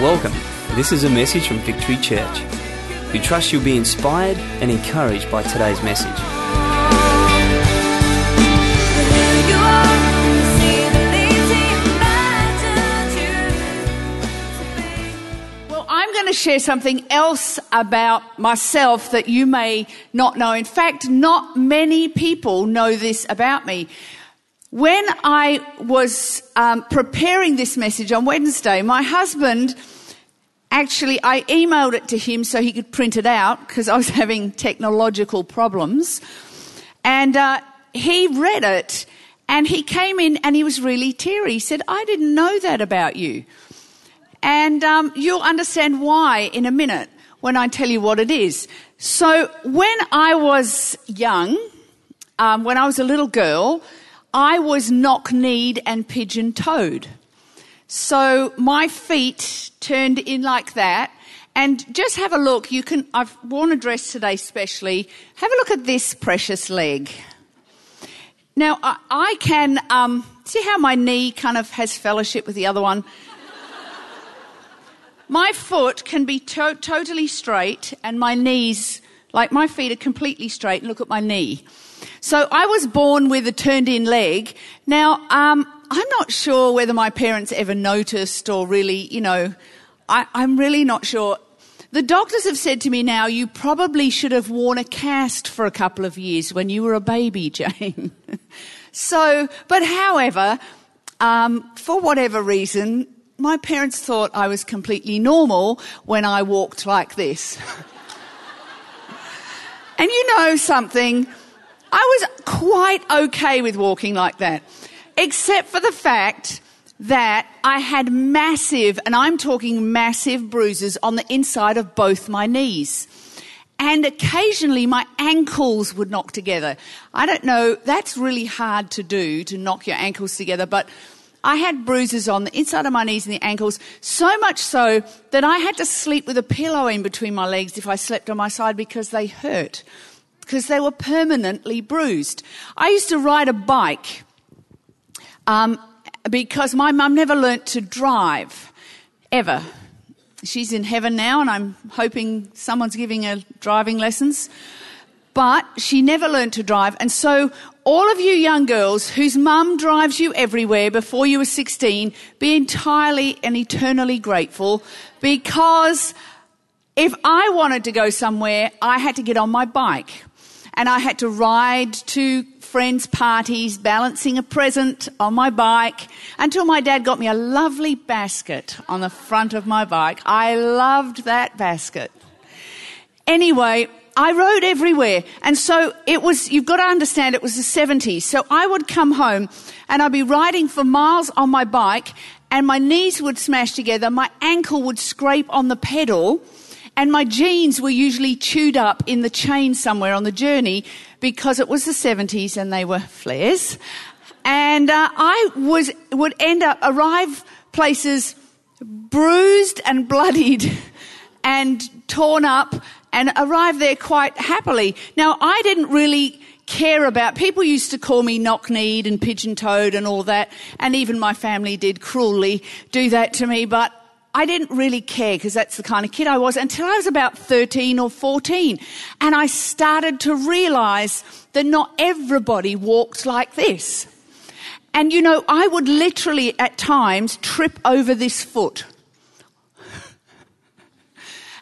Welcome. This is a message from Victory Church. We trust you'll be inspired and encouraged by today's message. Well, I'm going to share something else about myself that you may not know. In fact, not many people know this about me. When I was um, preparing this message on Wednesday, my husband actually, I emailed it to him so he could print it out because I was having technological problems. And uh, he read it and he came in and he was really teary. He said, I didn't know that about you. And um, you'll understand why in a minute when I tell you what it is. So, when I was young, um, when I was a little girl, I was knock kneed and pigeon toed. So my feet turned in like that. And just have a look. You can, I've worn a dress today specially. Have a look at this precious leg. Now, I, I can, um, see how my knee kind of has fellowship with the other one? my foot can be to- totally straight and my knees, like my feet are completely straight. Look at my knee. So I was born with a turned in leg. Now, um, I'm not sure whether my parents ever noticed or really, you know, I, I'm really not sure. The doctors have said to me now, you probably should have worn a cast for a couple of years when you were a baby, Jane. so, but however, um, for whatever reason, my parents thought I was completely normal when I walked like this. and you know something? I was quite okay with walking like that, except for the fact that I had massive, and I'm talking massive bruises on the inside of both my knees. And occasionally my ankles would knock together. I don't know, that's really hard to do, to knock your ankles together, but I had bruises on the inside of my knees and the ankles, so much so that I had to sleep with a pillow in between my legs if I slept on my side because they hurt because they were permanently bruised. I used to ride a bike um, because my mum never learnt to drive, ever. She's in heaven now, and I'm hoping someone's giving her driving lessons. But she never learnt to drive, and so all of you young girls whose mum drives you everywhere before you were 16, be entirely and eternally grateful because if I wanted to go somewhere, I had to get on my bike and I had to ride to friends' parties, balancing a present on my bike until my dad got me a lovely basket on the front of my bike. I loved that basket. Anyway, I rode everywhere. And so it was, you've got to understand it was the 70s. So I would come home and I'd be riding for miles on my bike and my knees would smash together. My ankle would scrape on the pedal and my jeans were usually chewed up in the chain somewhere on the journey because it was the 70s and they were flares. And uh, I was, would end up, arrive places bruised and bloodied and torn up and arrive there quite happily. Now, I didn't really care about, people used to call me knock-kneed and pigeon-toed and all that, and even my family did cruelly do that to me, but I didn't really care because that's the kind of kid I was until I was about 13 or 14. And I started to realize that not everybody walked like this. And you know, I would literally at times trip over this foot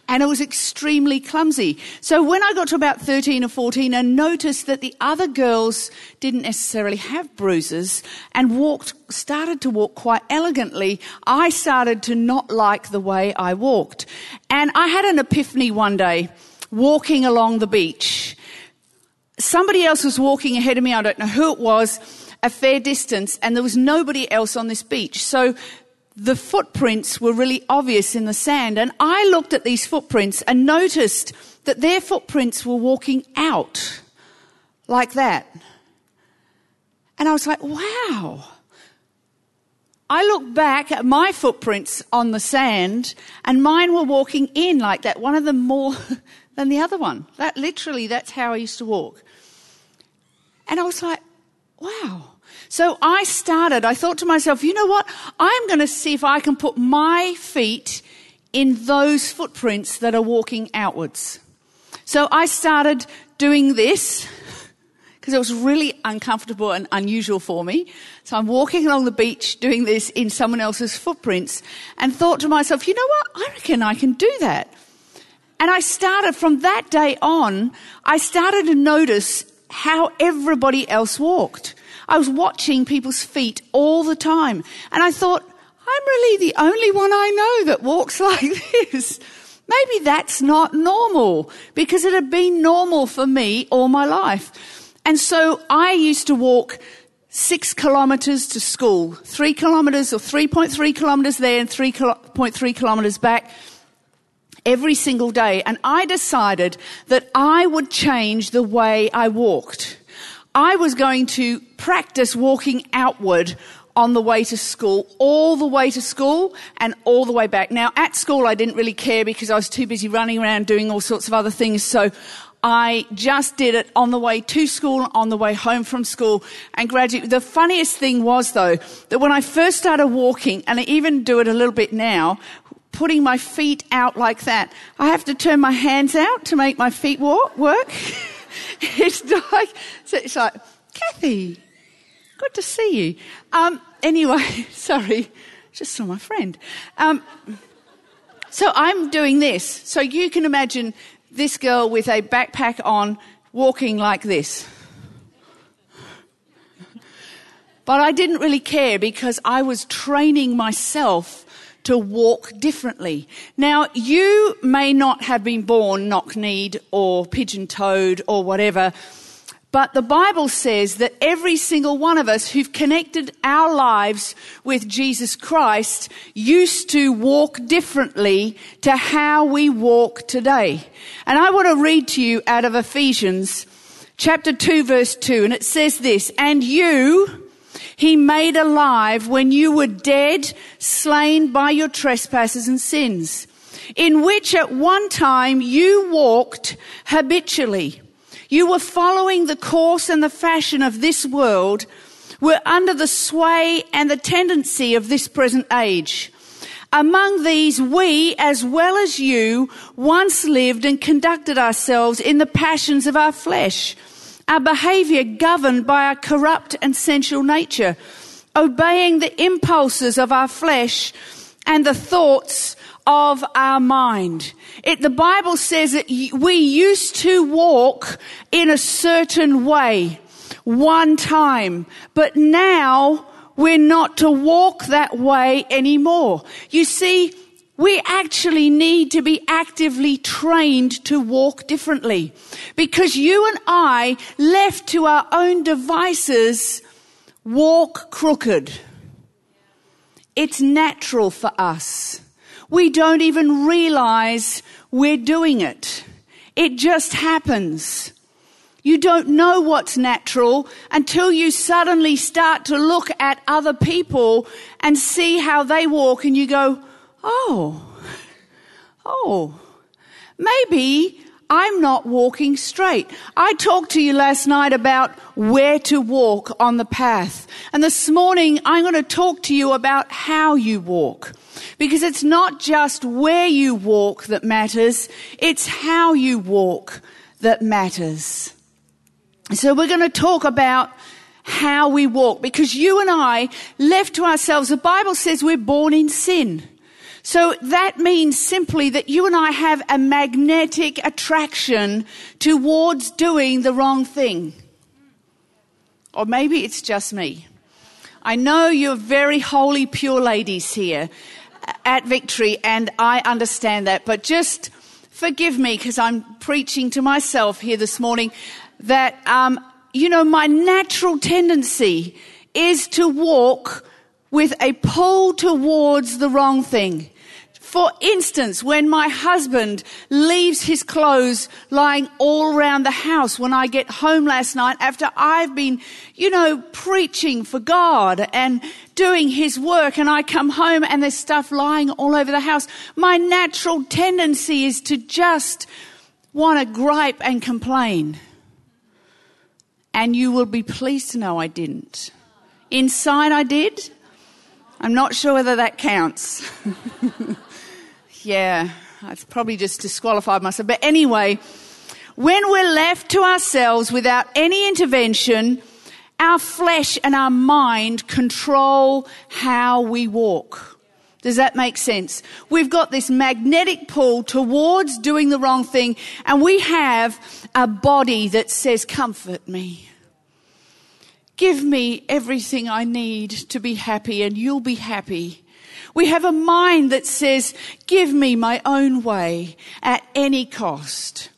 and it was extremely clumsy. So when I got to about 13 or 14 and noticed that the other girls didn't necessarily have bruises and walked, started to walk quite elegantly, I started to not like the way I walked. And I had an epiphany one day walking along the beach. Somebody else was walking ahead of me. I don't know who it was a fair distance and there was nobody else on this beach. So the footprints were really obvious in the sand. And I looked at these footprints and noticed that their footprints were walking out like that. And I was like, wow. I looked back at my footprints on the sand and mine were walking in like that, one of them more than the other one. That literally, that's how I used to walk. And I was like, wow. So I started, I thought to myself, you know what? I'm going to see if I can put my feet in those footprints that are walking outwards. So I started doing this because it was really uncomfortable and unusual for me. So I'm walking along the beach doing this in someone else's footprints and thought to myself, you know what? I reckon I can do that. And I started from that day on, I started to notice how everybody else walked. I was watching people's feet all the time. And I thought, I'm really the only one I know that walks like this. Maybe that's not normal because it had been normal for me all my life. And so I used to walk six kilometers to school, three kilometers or 3.3 kilometers there and 3.3 kilometers back every single day. And I decided that I would change the way I walked. I was going to practice walking outward on the way to school, all the way to school and all the way back. Now, at school, I didn't really care because I was too busy running around doing all sorts of other things. So I just did it on the way to school, on the way home from school, and gradually. The funniest thing was, though, that when I first started walking, and I even do it a little bit now, putting my feet out like that. I have to turn my hands out to make my feet walk, work. it's like, it's like, Kathy, good to see you. Um, anyway, sorry, just saw my friend. Um, so I'm doing this. So you can imagine this girl with a backpack on walking like this. But I didn't really care because I was training myself to walk differently. Now, you may not have been born knock kneed or pigeon toed or whatever, but the Bible says that every single one of us who've connected our lives with Jesus Christ used to walk differently to how we walk today. And I want to read to you out of Ephesians chapter 2 verse 2 and it says this, and you, he made alive when you were dead, slain by your trespasses and sins, in which at one time you walked habitually. You were following the course and the fashion of this world, were under the sway and the tendency of this present age. Among these, we, as well as you, once lived and conducted ourselves in the passions of our flesh our behavior governed by our corrupt and sensual nature, obeying the impulses of our flesh and the thoughts of our mind. It, the Bible says that we used to walk in a certain way one time, but now we're not to walk that way anymore. You see, we actually need to be actively trained to walk differently. Because you and I, left to our own devices, walk crooked. It's natural for us. We don't even realize we're doing it. It just happens. You don't know what's natural until you suddenly start to look at other people and see how they walk and you go, oh, oh, maybe I'm not walking straight. I talked to you last night about where to walk on the path. And this morning I'm going to talk to you about how you walk. Because it's not just where you walk that matters, it's how you walk that matters. So we're going to talk about how we walk because you and I, left to ourselves, the Bible says we're born in sin. So that means simply that you and I have a magnetic attraction towards doing the wrong thing. Or maybe it's just me. I know you're very holy, pure ladies here at Victory, and I understand that, but just forgive me because I'm preaching to myself here this morning that, um, you know, my natural tendency is to walk with a pull towards the wrong thing. For instance, when my husband leaves his clothes lying all around the house when I get home last night after I've been, you know, preaching for God and doing his work and I come home and there's stuff lying all over the house, my natural tendency is to just want to gripe and complain. And you will be pleased to know I didn't. Inside I did. I'm not sure whether that counts. Yeah, I've probably just disqualified myself. But anyway, when we're left to ourselves without any intervention, our flesh and our mind control how we walk. Does that make sense? We've got this magnetic pull towards doing the wrong thing, and we have a body that says, Comfort me. Give me everything I need to be happy, and you'll be happy. We have a mind that says, Give me my own way at any cost.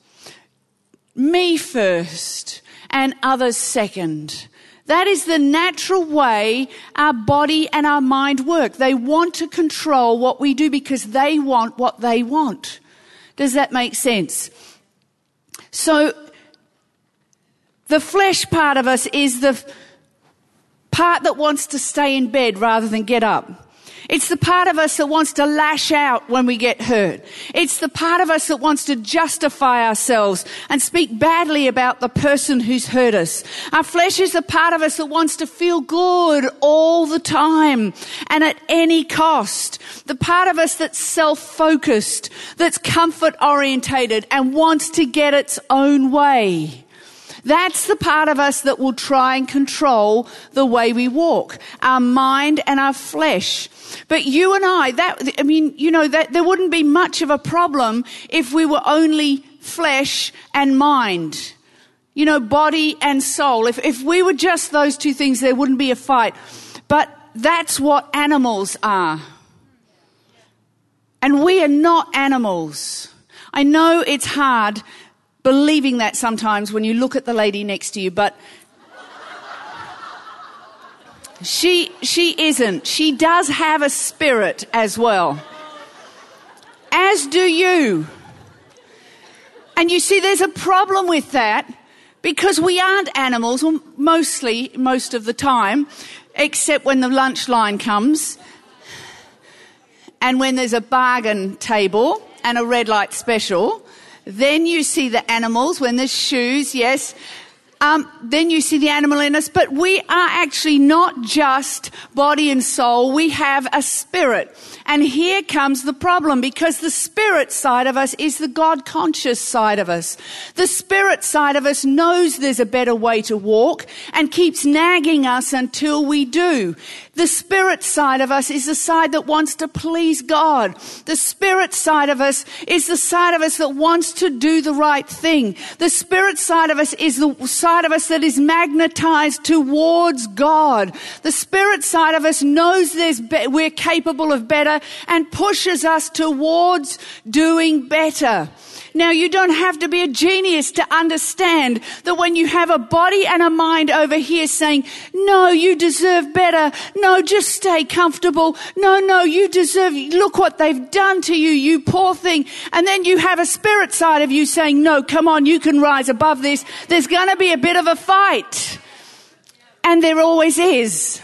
Me first and others second. That is the natural way our body and our mind work. They want to control what we do because they want what they want. Does that make sense? So, the flesh part of us is the part that wants to stay in bed rather than get up. It's the part of us that wants to lash out when we get hurt. It's the part of us that wants to justify ourselves and speak badly about the person who's hurt us. Our flesh is the part of us that wants to feel good all the time and at any cost. The part of us that's self-focused, that's comfort orientated and wants to get its own way. That's the part of us that will try and control the way we walk, our mind and our flesh. But you and I, that, I mean, you know, that there wouldn't be much of a problem if we were only flesh and mind. You know, body and soul. If, if we were just those two things, there wouldn't be a fight. But that's what animals are. And we are not animals. I know it's hard believing that sometimes when you look at the lady next to you, but she, she isn't. She does have a spirit as well. As do you. And you see, there's a problem with that because we aren't animals, well, mostly, most of the time, except when the lunch line comes and when there's a bargain table and a red light special. Then you see the animals when there's shoes, yes. Um, then you see the animal in us, but we are actually not just body and soul. We have a spirit. And here comes the problem because the spirit side of us is the God conscious side of us. The spirit side of us knows there's a better way to walk and keeps nagging us until we do. The spirit side of us is the side that wants to please God. The spirit side of us is the side of us that wants to do the right thing. The spirit side of us is the side of us that is magnetized towards God. The spirit side of us knows there's be- we're capable of better and pushes us towards doing better. Now you don't have to be a genius to understand that when you have a body and a mind over here saying, no, you deserve better. No, just stay comfortable. No, no, you deserve, look what they've done to you, you poor thing. And then you have a spirit side of you saying, no, come on, you can rise above this. There's going to be a bit of a fight. And there always is.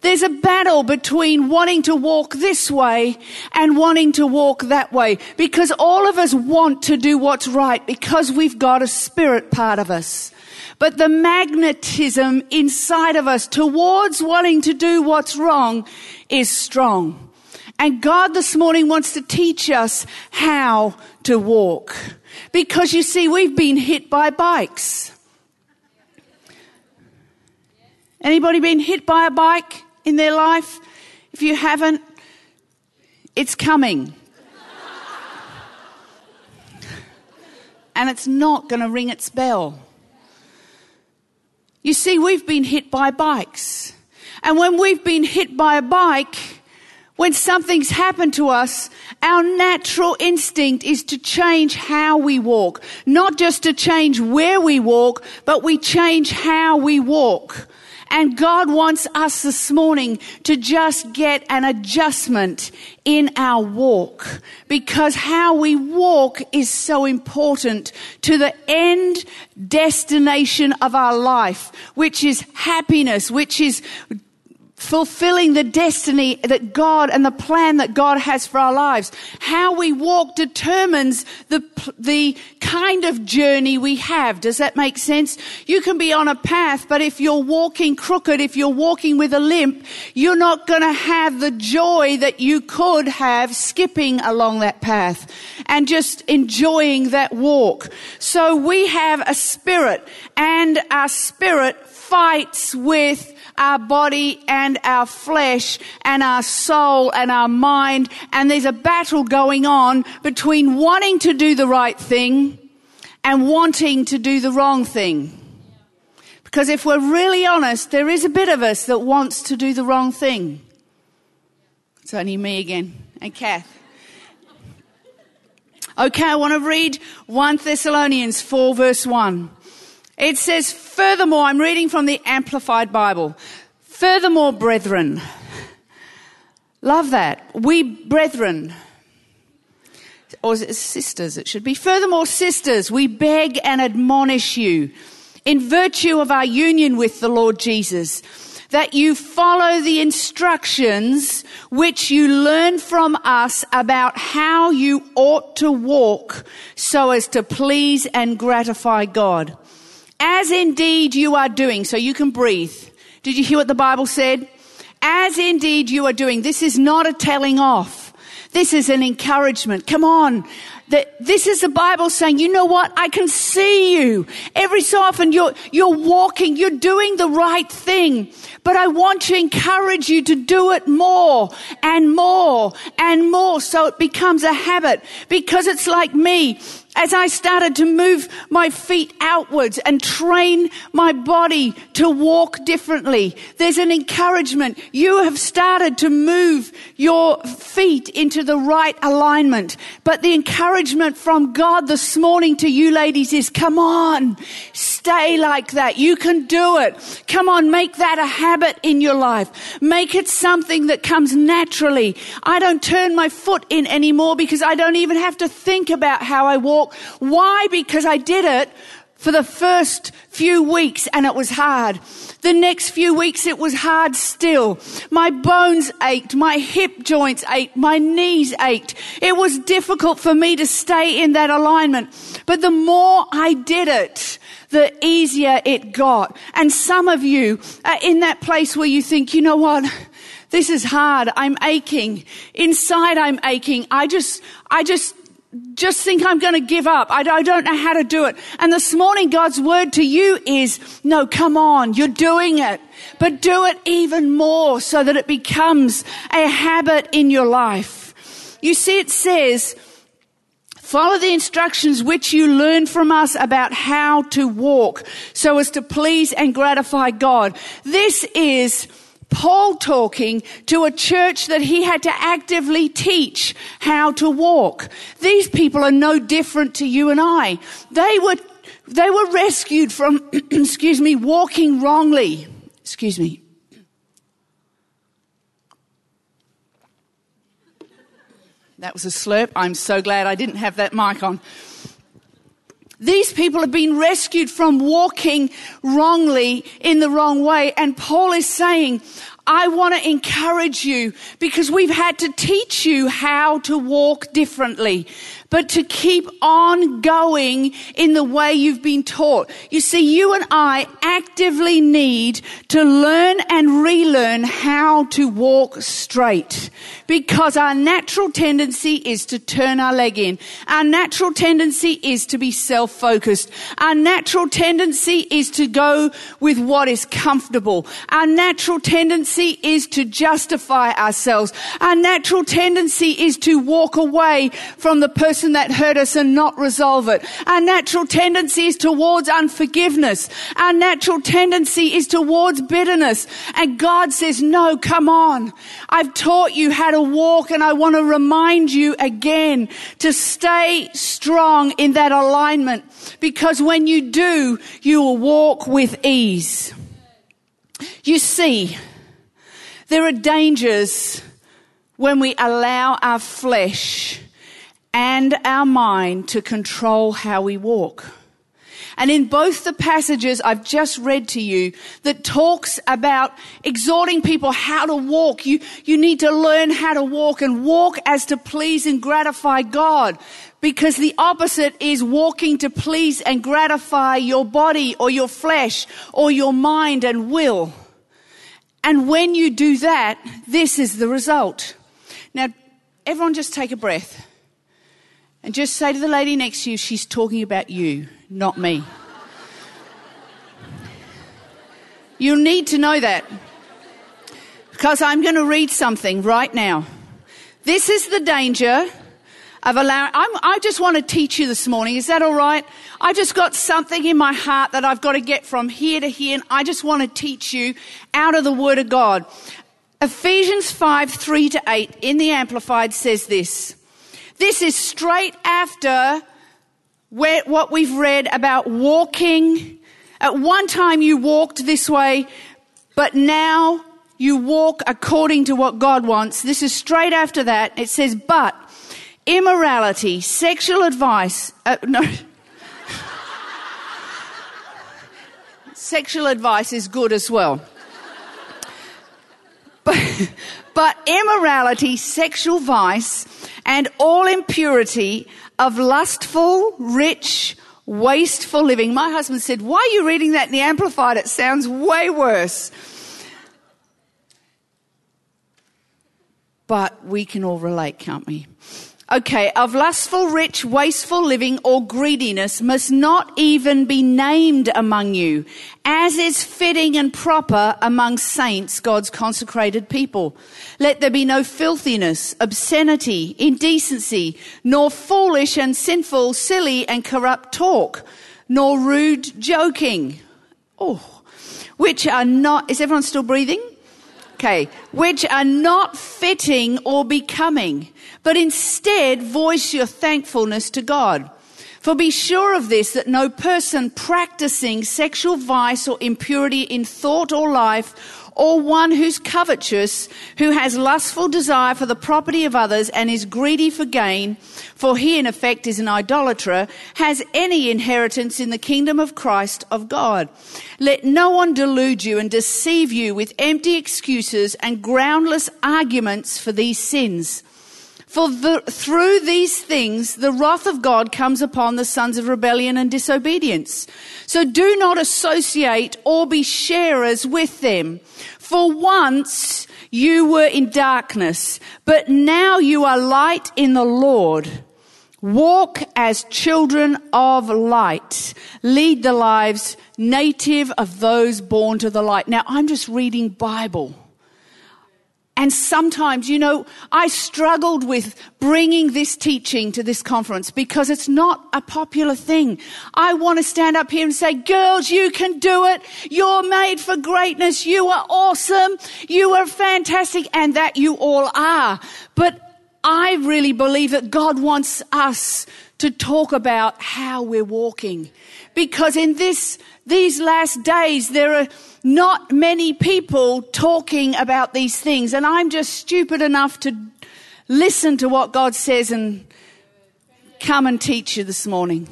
There's a battle between wanting to walk this way and wanting to walk that way because all of us want to do what's right because we've got a spirit part of us. But the magnetism inside of us towards wanting to do what's wrong is strong. And God this morning wants to teach us how to walk. Because you see, we've been hit by bikes. Anybody been hit by a bike? In their life? If you haven't, it's coming. and it's not going to ring its bell. You see, we've been hit by bikes. And when we've been hit by a bike, when something's happened to us, our natural instinct is to change how we walk. Not just to change where we walk, but we change how we walk. And God wants us this morning to just get an adjustment in our walk. Because how we walk is so important to the end destination of our life, which is happiness, which is fulfilling the destiny that God and the plan that God has for our lives. How we walk determines the, the kind of journey we have. Does that make sense? You can be on a path, but if you're walking crooked, if you're walking with a limp, you're not going to have the joy that you could have skipping along that path and just enjoying that walk. So we have a spirit and our spirit fights with our body and our flesh and our soul and our mind. And there's a battle going on between wanting to do the right thing and wanting to do the wrong thing. Because if we're really honest, there is a bit of us that wants to do the wrong thing. It's only me again and Kath. Okay, I want to read 1 Thessalonians 4 verse 1. It says, furthermore, I'm reading from the Amplified Bible. Furthermore, brethren, love that. We, brethren, or sisters, it should be. Furthermore, sisters, we beg and admonish you in virtue of our union with the Lord Jesus that you follow the instructions which you learn from us about how you ought to walk so as to please and gratify God as indeed you are doing, so you can breathe. Did you hear what the Bible said? As indeed you are doing. This is not a telling off. This is an encouragement. Come on. This is the Bible saying, you know what? I can see you. Every so often you're, you're walking, you're doing the right thing. But I want to encourage you to do it more and more and more so it becomes a habit because it's like me as I started to move my feet outwards and train my body to walk differently, there's an encouragement. You have started to move your feet into the right alignment. But the encouragement from God this morning to you ladies is come on, stay like that. You can do it. Come on, make that a habit in your life. Make it something that comes naturally. I don't turn my foot in anymore because I don't even have to think about how I walk. Why? Because I did it for the first few weeks and it was hard. The next few weeks it was hard still. My bones ached, my hip joints ached, my knees ached. It was difficult for me to stay in that alignment. But the more I did it, the easier it got. And some of you are in that place where you think, you know what? This is hard. I'm aching. Inside I'm aching. I just, I just just think I'm going to give up. I, don't know how to do it. And this morning, God's word to you is, no, come on, you're doing it, but do it even more so that it becomes a habit in your life. You see, it says, follow the instructions which you learn from us about how to walk so as to please and gratify God. This is Paul talking to a church that he had to actively teach how to walk. These people are no different to you and I. They were, they were rescued from, excuse me, walking wrongly. Excuse me. That was a slurp. I'm so glad I didn't have that mic on. These people have been rescued from walking wrongly in the wrong way. And Paul is saying, I want to encourage you because we've had to teach you how to walk differently but to keep on going in the way you've been taught. You see, you and I actively need to learn and relearn how to walk straight because our natural tendency is to turn our leg in. Our natural tendency is to be self-focused. Our natural tendency is to go with what is comfortable. Our natural tendency is to justify ourselves. Our natural tendency is to walk away from the person person that hurt us and not resolve it. Our natural tendency is towards unforgiveness. Our natural tendency is towards bitterness. And God says, no, come on. I've taught you how to walk and I want to remind you again to stay strong in that alignment because when you do, you will walk with ease. You see, there are dangers when we allow our flesh and our mind to control how we walk. And in both the passages I've just read to you that talks about exhorting people how to walk, you, you need to learn how to walk and walk as to please and gratify God. Because the opposite is walking to please and gratify your body or your flesh or your mind and will. And when you do that, this is the result. Now, everyone just take a breath and just say to the lady next to you, she's talking about you, not me. You'll need to know that because I'm going to read something right now. This is the danger of allowing, I'm, i just want to teach you this morning. Is that all right? I just got something in my heart that I've got to get from here to here, and I just want to teach you out of the Word of God. Ephesians 5 3 to 8 in the Amplified says this. This is straight after where, what we've read about walking. At one time you walked this way, but now you walk according to what God wants. This is straight after that. It says, but immorality, sexual advice, uh, no. sexual advice is good as well. But, but immorality, sexual vice, and all impurity of lustful, rich, wasteful living. My husband said, Why are you reading that in the Amplified? It sounds way worse. But we can all relate, can't we? Okay, of lustful, rich, wasteful living or greediness must not even be named among you, as is fitting and proper among saints, God's consecrated people. Let there be no filthiness, obscenity, indecency, nor foolish and sinful, silly and corrupt talk, nor rude joking. Oh, which are not, is everyone still breathing? Okay, which are not fitting or becoming but instead voice your thankfulness to God. For be sure of this, that no person practicing sexual vice or impurity in thought or life, or one who's covetous, who has lustful desire for the property of others and is greedy for gain, for he in effect is an idolater, has any inheritance in the kingdom of Christ of God. Let no one delude you and deceive you with empty excuses and groundless arguments for these sins. For the, through these things, the wrath of God comes upon the sons of rebellion and disobedience. So do not associate or be sharers with them. For once you were in darkness, but now you are light in the Lord. Walk as children of light. Lead the lives native of those born to the light. Now I'm just reading Bible. And sometimes, you know, I struggled with bringing this teaching to this conference because it's not a popular thing. I want to stand up here and say, girls, you can do it. You're made for greatness. You are awesome. You are fantastic. And that you all are. But I really believe that God wants us to talk about how we're walking. Because in this, these last days, there are not many people talking about these things. And I'm just stupid enough to listen to what God says and come and teach you this morning.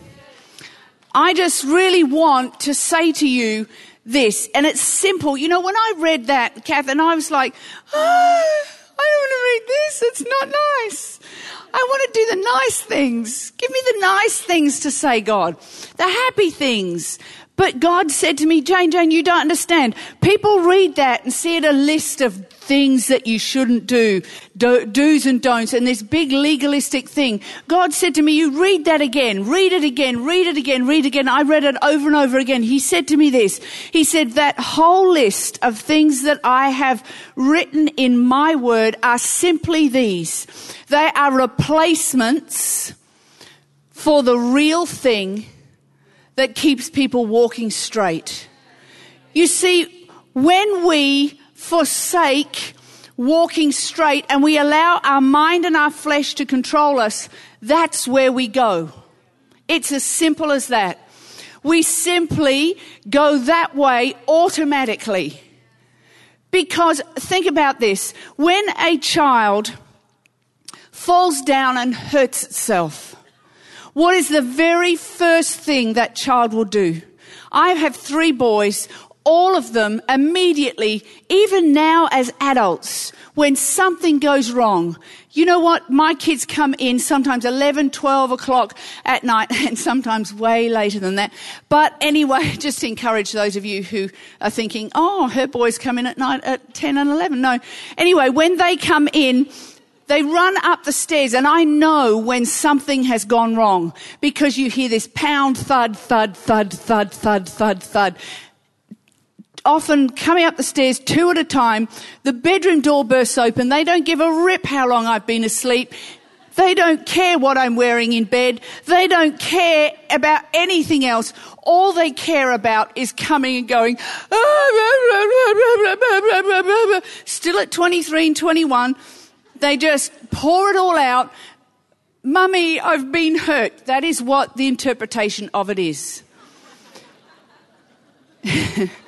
I just really want to say to you this, and it's simple. You know, when I read that, Kath, and I was like, oh, I don't want to read this. It's not nice. I want to do the nice things. Give me the nice things to say, God. The happy things. But God said to me, Jane, Jane, you don't understand. People read that and see it a list of things that you shouldn't do, do, do's and don'ts, and this big legalistic thing. God said to me, you read that again, read it again, read it again, read it again. I read it over and over again. He said to me this. He said, that whole list of things that I have written in my word are simply these. They are replacements for the real thing that keeps people walking straight. You see, when we forsake walking straight and we allow our mind and our flesh to control us, that's where we go. It's as simple as that. We simply go that way automatically. Because think about this. When a child falls down and hurts itself, what is the very first thing that child will do? I have three boys. All of them immediately, even now as adults, when something goes wrong, you know what? My kids come in sometimes 11, 12 o'clock at night and sometimes way later than that. But anyway, just encourage those of you who are thinking, oh, her boys come in at night at 10 and 11. No. Anyway, when they come in, they run up the stairs and I know when something has gone wrong because you hear this pound, thud, thud, thud, thud, thud, thud, thud often coming up the stairs two at a time. The bedroom door bursts open. They don't give a rip how long I've been asleep. They don't care what I'm wearing in bed. They don't care about anything else. All they care about is coming and going, still at 23 and 21. They just pour it all out. Mummy, I've been hurt. That is what the interpretation of it is.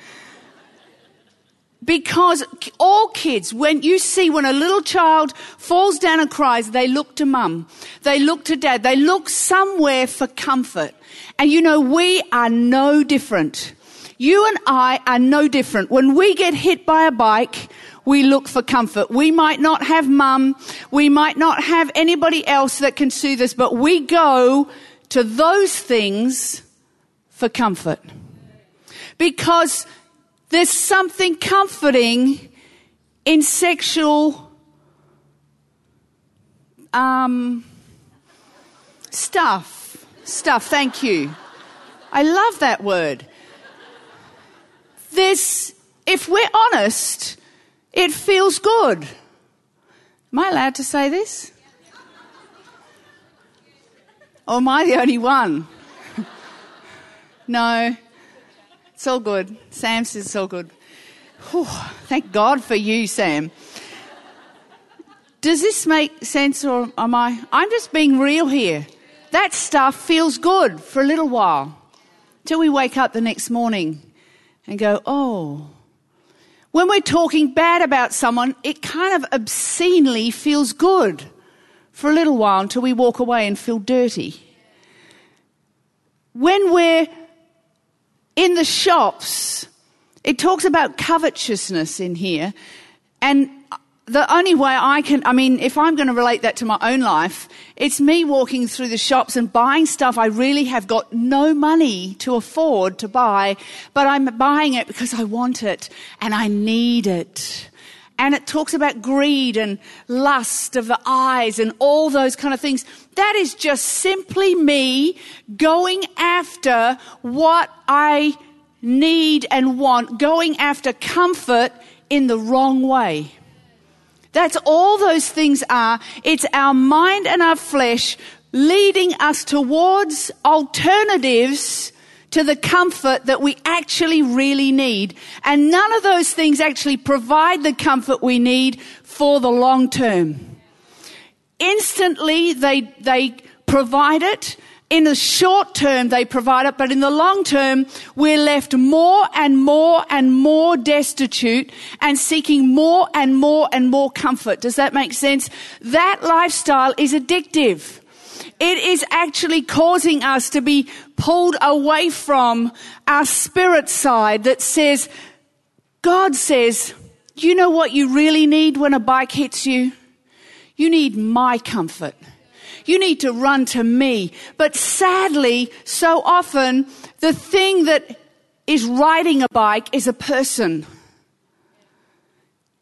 Because all kids, when you see when a little child falls down and cries, they look to mum. They look to dad. They look somewhere for comfort. And you know, we are no different. You and I are no different. When we get hit by a bike, we look for comfort. We might not have mum. We might not have anybody else that can soothe us, but we go to those things for comfort. Because there's something comforting in sexual um, stuff. Stuff, thank you. I love that word. There's, if we're honest, it feels good. Am I allowed to say this? Or am I the only one? no. It's all good. Sam says it's all good. Whew, thank God for you, Sam. Does this make sense or am I? I'm just being real here. That stuff feels good for a little while till we wake up the next morning and go, oh. When we're talking bad about someone, it kind of obscenely feels good for a little while until we walk away and feel dirty. When we're in the shops, it talks about covetousness in here. And the only way I can, I mean, if I'm going to relate that to my own life, it's me walking through the shops and buying stuff I really have got no money to afford to buy, but I'm buying it because I want it and I need it. And it talks about greed and lust of the eyes and all those kind of things. That is just simply me going after what I need and want, going after comfort in the wrong way. That's all those things are. It's our mind and our flesh leading us towards alternatives to the comfort that we actually really need. And none of those things actually provide the comfort we need for the long term. Instantly, they, they provide it. In the short term, they provide it, but in the long term, we're left more and more and more destitute and seeking more and more and more comfort. Does that make sense? That lifestyle is addictive. It is actually causing us to be pulled away from our spirit side that says, God says, you know what you really need when a bike hits you? You need my comfort. You need to run to me. But sadly, so often, the thing that is riding a bike is a person.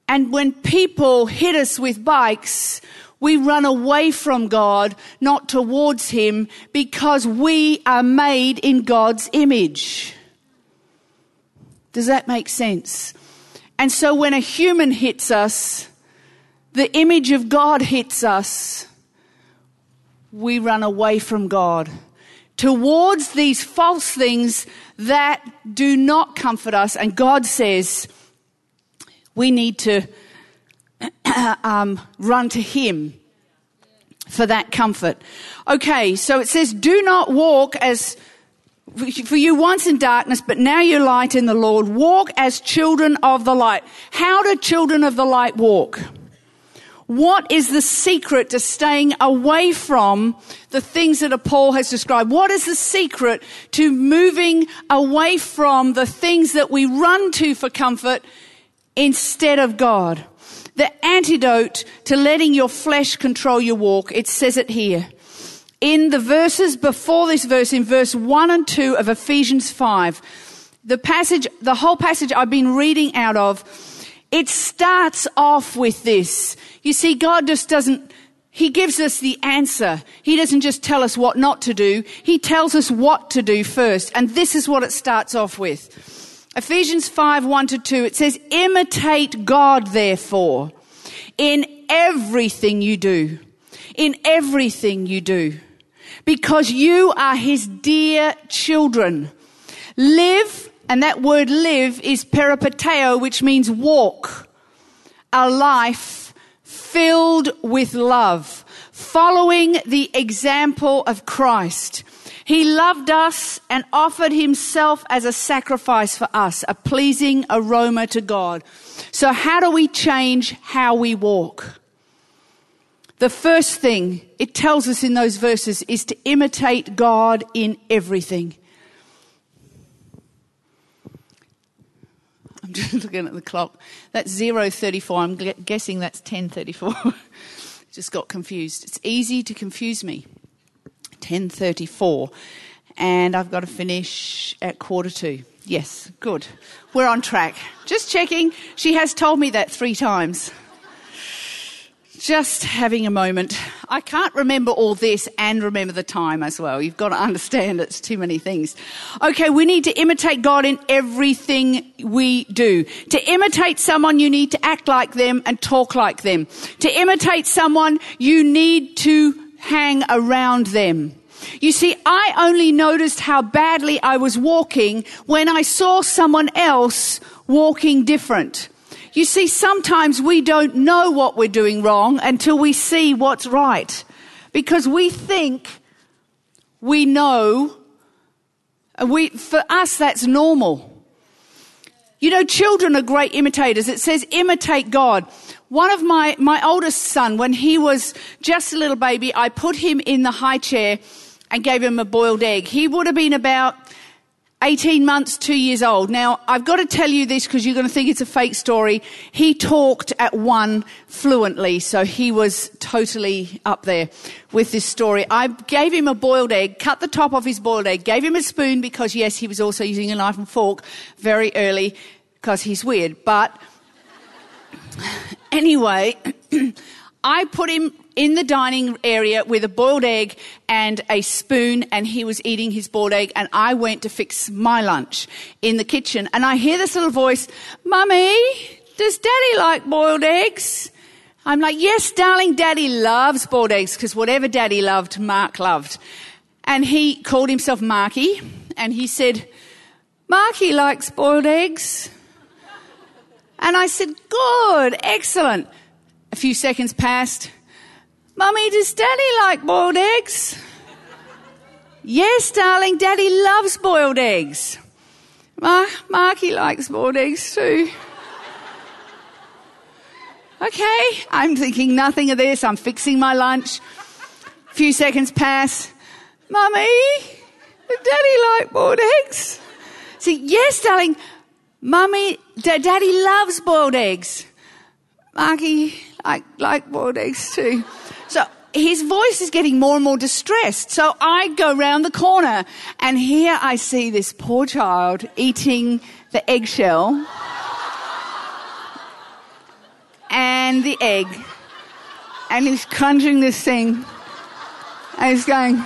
And when people hit us with bikes, we run away from God, not towards Him, because we are made in God's image. Does that make sense? And so when a human hits us, the image of God hits us, we run away from God towards these false things that do not comfort us. And God says we need to um, run to Him for that comfort. Okay, so it says, do not walk as for you once in darkness, but now you're light in the Lord. Walk as children of the light. How do children of the light walk? What is the secret to staying away from the things that Paul has described? What is the secret to moving away from the things that we run to for comfort instead of God? The antidote to letting your flesh control your walk, it says it here. In the verses before this verse, in verse 1 and 2 of Ephesians 5, the passage, the whole passage I've been reading out of, it starts off with this. You see, God just doesn't, He gives us the answer. He doesn't just tell us what not to do. He tells us what to do first. And this is what it starts off with. Ephesians 5, 1 to 2, it says, imitate God therefore in everything you do. In everything you do. Because you are His dear children. Live and that word live is peripateo, which means walk. A life filled with love, following the example of Christ. He loved us and offered himself as a sacrifice for us, a pleasing aroma to God. So how do we change how we walk? The first thing it tells us in those verses is to imitate God in everything. I'm just looking at the clock. That's 034. I'm guessing that's 1034. just got confused. It's easy to confuse me. 1034. And I've got to finish at quarter to. Yes, good. We're on track. Just checking. She has told me that three times. Just having a moment. I can't remember all this and remember the time as well. You've got to understand it's too many things. Okay, we need to imitate God in everything we do. To imitate someone, you need to act like them and talk like them. To imitate someone, you need to hang around them. You see, I only noticed how badly I was walking when I saw someone else walking different. You see, sometimes we don't know what we're doing wrong until we see what's right. Because we think we know, we, for us that's normal. You know, children are great imitators. It says imitate God. One of my, my oldest son, when he was just a little baby, I put him in the high chair and gave him a boiled egg. He would have been about 18 months, two years old. Now, I've got to tell you this because you're going to think it's a fake story. He talked at one fluently, so he was totally up there with this story. I gave him a boiled egg, cut the top off his boiled egg, gave him a spoon because, yes, he was also using a knife and fork very early because he's weird. But anyway, I put him in the dining area with a boiled egg and a spoon and he was eating his boiled egg and I went to fix my lunch in the kitchen and I hear this little voice, Mummy, does daddy like boiled eggs? I'm like, yes, darling, daddy loves boiled eggs because whatever daddy loved, Mark loved. And he called himself Marky and he said, Marky likes boiled eggs. And I said, good, excellent. A few seconds passed. Mummy, does Daddy like boiled eggs? yes, darling, Daddy loves boiled eggs. Mark, Marky likes boiled eggs too. Okay, I'm thinking nothing of this. I'm fixing my lunch. A few seconds pass. Mummy, does Daddy like boiled eggs? See, yes, darling. Mummy, da- Daddy loves boiled eggs. Marky like like boiled eggs too. His voice is getting more and more distressed. So I go round the corner and here I see this poor child eating the eggshell and the egg. And he's crunching this thing. And he's going.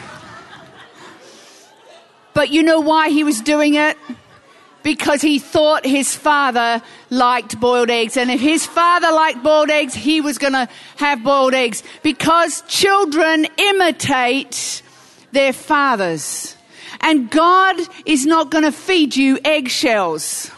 But you know why he was doing it? Because he thought his father liked boiled eggs. And if his father liked boiled eggs, he was going to have boiled eggs because children imitate their fathers. And God is not going to feed you eggshells.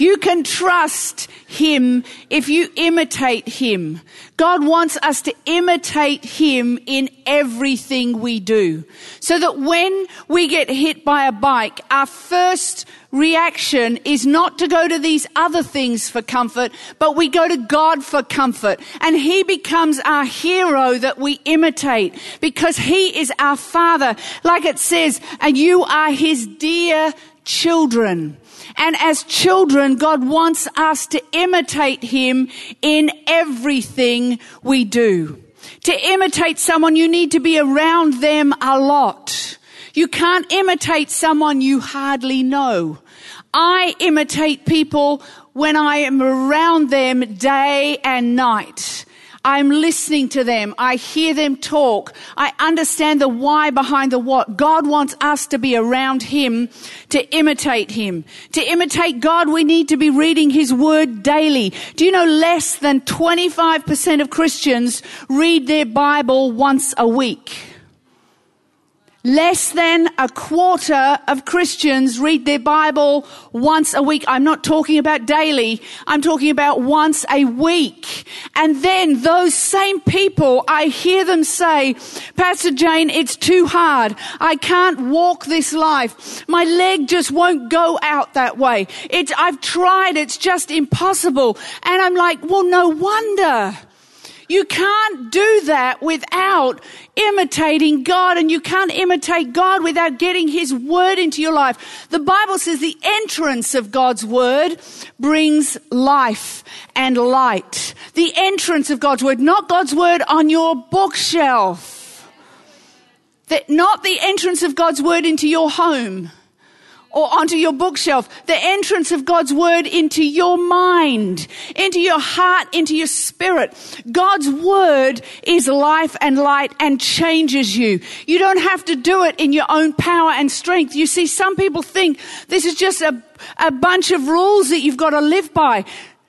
You can trust Him if you imitate Him. God wants us to imitate Him in everything we do. So that when we get hit by a bike, our first reaction is not to go to these other things for comfort, but we go to God for comfort. And He becomes our hero that we imitate because He is our Father. Like it says, and you are His dear children. And as children, God wants us to imitate Him in everything we do. To imitate someone, you need to be around them a lot. You can't imitate someone you hardly know. I imitate people when I am around them day and night. I'm listening to them. I hear them talk. I understand the why behind the what. God wants us to be around Him to imitate Him. To imitate God, we need to be reading His Word daily. Do you know less than 25% of Christians read their Bible once a week? Less than a quarter of Christians read their Bible once a week. I'm not talking about daily. I'm talking about once a week. And then those same people, I hear them say, Pastor Jane, it's too hard. I can't walk this life. My leg just won't go out that way. It's, I've tried. It's just impossible. And I'm like, well, no wonder. You can't do that without imitating God, and you can't imitate God without getting His Word into your life. The Bible says the entrance of God's Word brings life and light. The entrance of God's Word, not God's Word on your bookshelf. That not the entrance of God's Word into your home or onto your bookshelf, the entrance of God's word into your mind, into your heart, into your spirit. God's word is life and light and changes you. You don't have to do it in your own power and strength. You see, some people think this is just a, a bunch of rules that you've got to live by.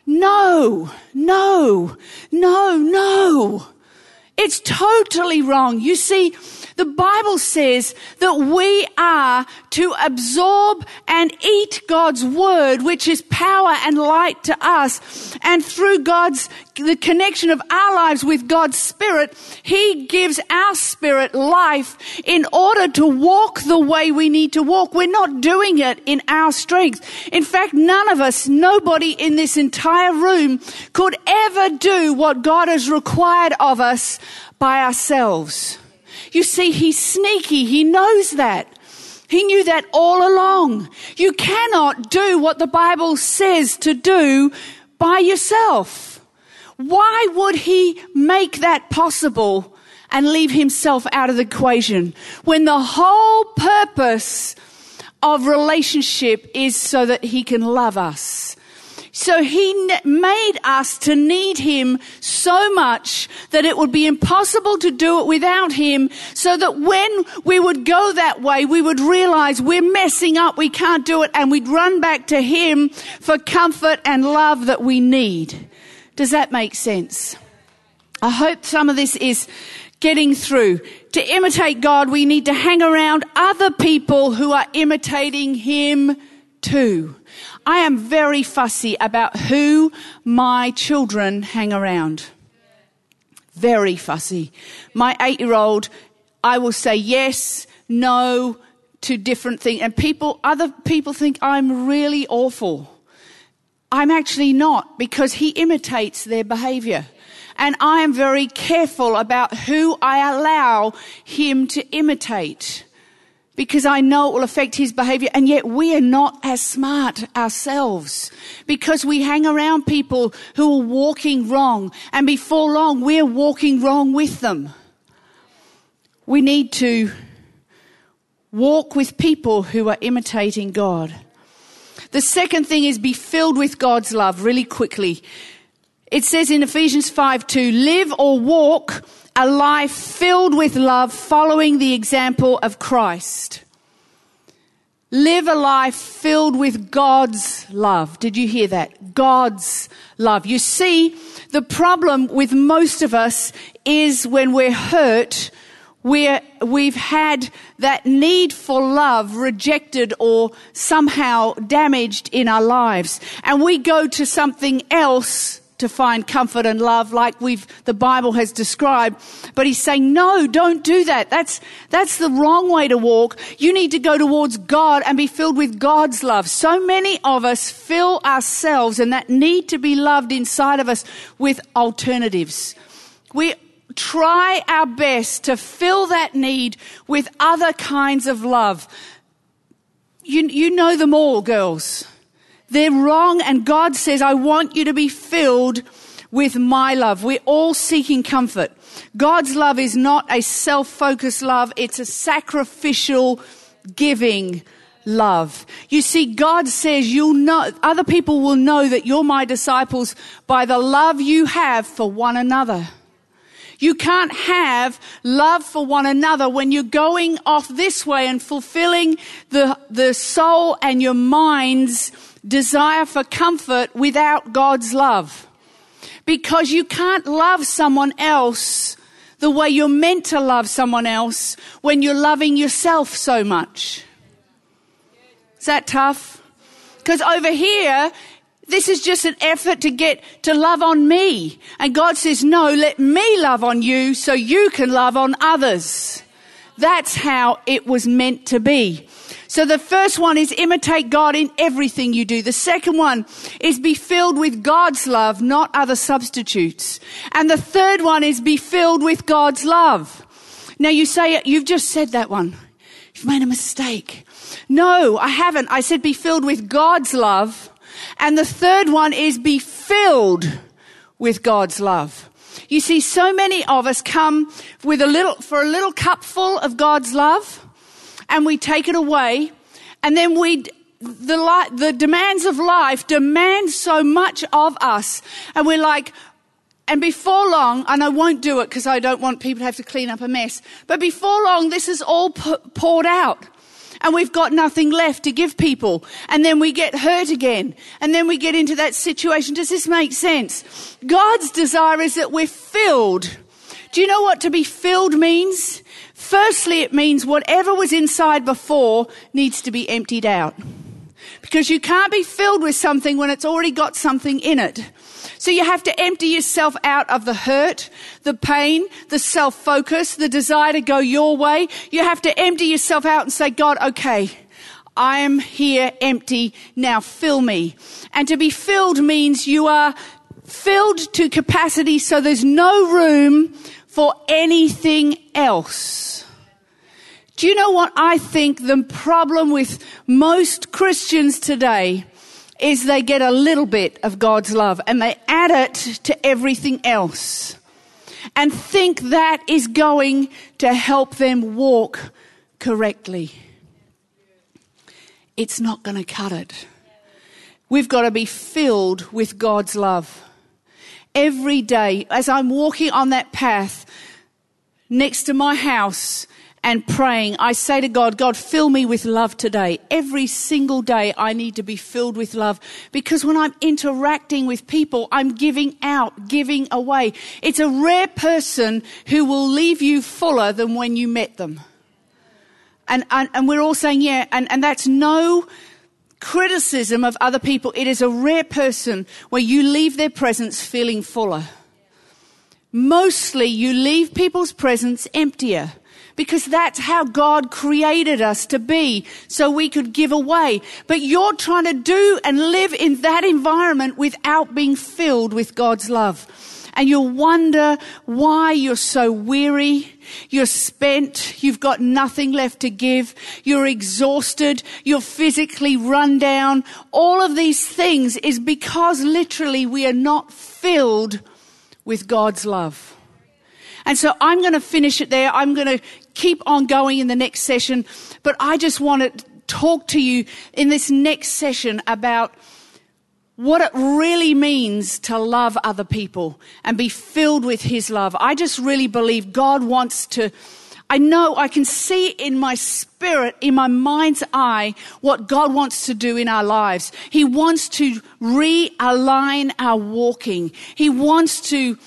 No, no, no, no. It's totally wrong. You see, the Bible says that we are to absorb and eat God's word, which is power and light to us. And through God's, the connection of our lives with God's spirit, He gives our spirit life in order to walk the way we need to walk. We're not doing it in our strength. In fact, none of us, nobody in this entire room could ever do what God has required of us by ourselves. You see, he's sneaky. He knows that. He knew that all along. You cannot do what the Bible says to do by yourself. Why would he make that possible and leave himself out of the equation when the whole purpose of relationship is so that he can love us? So he made us to need him so much that it would be impossible to do it without him so that when we would go that way, we would realize we're messing up, we can't do it, and we'd run back to him for comfort and love that we need. Does that make sense? I hope some of this is getting through. To imitate God, we need to hang around other people who are imitating him too. I am very fussy about who my children hang around. Very fussy. My eight year old, I will say yes, no to different things. And people, other people think I'm really awful. I'm actually not because he imitates their behavior. And I am very careful about who I allow him to imitate because I know it will affect his behavior. And yet we are not as smart ourselves because we hang around people who are walking wrong. And before long, we're walking wrong with them. We need to walk with people who are imitating God. The second thing is be filled with God's love really quickly. It says in Ephesians 5 2, live or walk a life filled with love, following the example of Christ. Live a life filled with God's love. Did you hear that? God's love. You see, the problem with most of us is when we're hurt, where we've had that need for love rejected or somehow damaged in our lives. And we go to something else to find comfort and love like we've, the Bible has described. But he's saying, no, don't do that. That's, that's the wrong way to walk. You need to go towards God and be filled with God's love. So many of us fill ourselves and that need to be loved inside of us with alternatives. We try our best to fill that need with other kinds of love. You, you know them all, girls. They're wrong, and God says, I want you to be filled with my love. We're all seeking comfort. God's love is not a self focused love, it's a sacrificial, giving love. You see, God says you'll know, other people will know that you're my disciples by the love you have for one another. You can't have love for one another when you're going off this way and fulfilling the, the soul and your mind's desire for comfort without God's love. Because you can't love someone else the way you're meant to love someone else when you're loving yourself so much. Is that tough? Because over here, this is just an effort to get to love on me. And God says, no, let me love on you so you can love on others. That's how it was meant to be. So the first one is imitate God in everything you do. The second one is be filled with God's love, not other substitutes. And the third one is be filled with God's love. Now you say, you've just said that one. You've made a mistake. No, I haven't. I said be filled with God's love and the third one is be filled with God's love. You see, so many of us come with a little, for a little cupful of God's love and we take it away and then we, the, the demands of life demand so much of us and we're like, and before long, and I won't do it because I don't want people to have to clean up a mess, but before long, this is all poured out and we've got nothing left to give people. And then we get hurt again. And then we get into that situation. Does this make sense? God's desire is that we're filled. Do you know what to be filled means? Firstly, it means whatever was inside before needs to be emptied out. Because you can't be filled with something when it's already got something in it. So you have to empty yourself out of the hurt, the pain, the self focus, the desire to go your way. You have to empty yourself out and say, God, okay, I am here empty. Now fill me. And to be filled means you are filled to capacity so there's no room for anything else. Do you know what I think the problem with most Christians today is they get a little bit of God's love and they add it to everything else and think that is going to help them walk correctly. It's not going to cut it. We've got to be filled with God's love. Every day, as I'm walking on that path next to my house, and praying, I say to God, God, fill me with love today. Every single day I need to be filled with love because when I'm interacting with people, I'm giving out, giving away. It's a rare person who will leave you fuller than when you met them. And, and, and we're all saying, yeah, and, and that's no criticism of other people. It is a rare person where you leave their presence feeling fuller. Mostly you leave people's presence emptier because that's how God created us to be so we could give away. But you're trying to do and live in that environment without being filled with God's love. And you'll wonder why you're so weary. You're spent. You've got nothing left to give. You're exhausted. You're physically run down. All of these things is because literally we are not filled with God's love. And so I'm going to finish it there. I'm going to keep on going in the next session, but I just want to talk to you in this next session about what it really means to love other people and be filled with His love. I just really believe God wants to, I know I can see in my spirit, in my mind's eye, what God wants to do in our lives. He wants to realign our walking. He wants to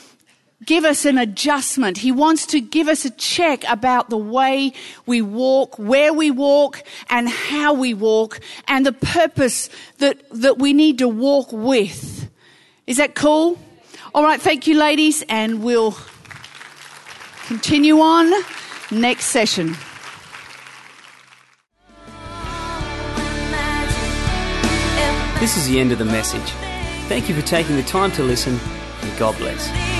give us an adjustment. He wants to give us a check about the way we walk, where we walk, and how we walk, and the purpose that, that we need to walk with. Is that cool? All right, thank you, ladies, and we'll continue on next session. This is the end of the message. Thank you for taking the time to listen, and God bless.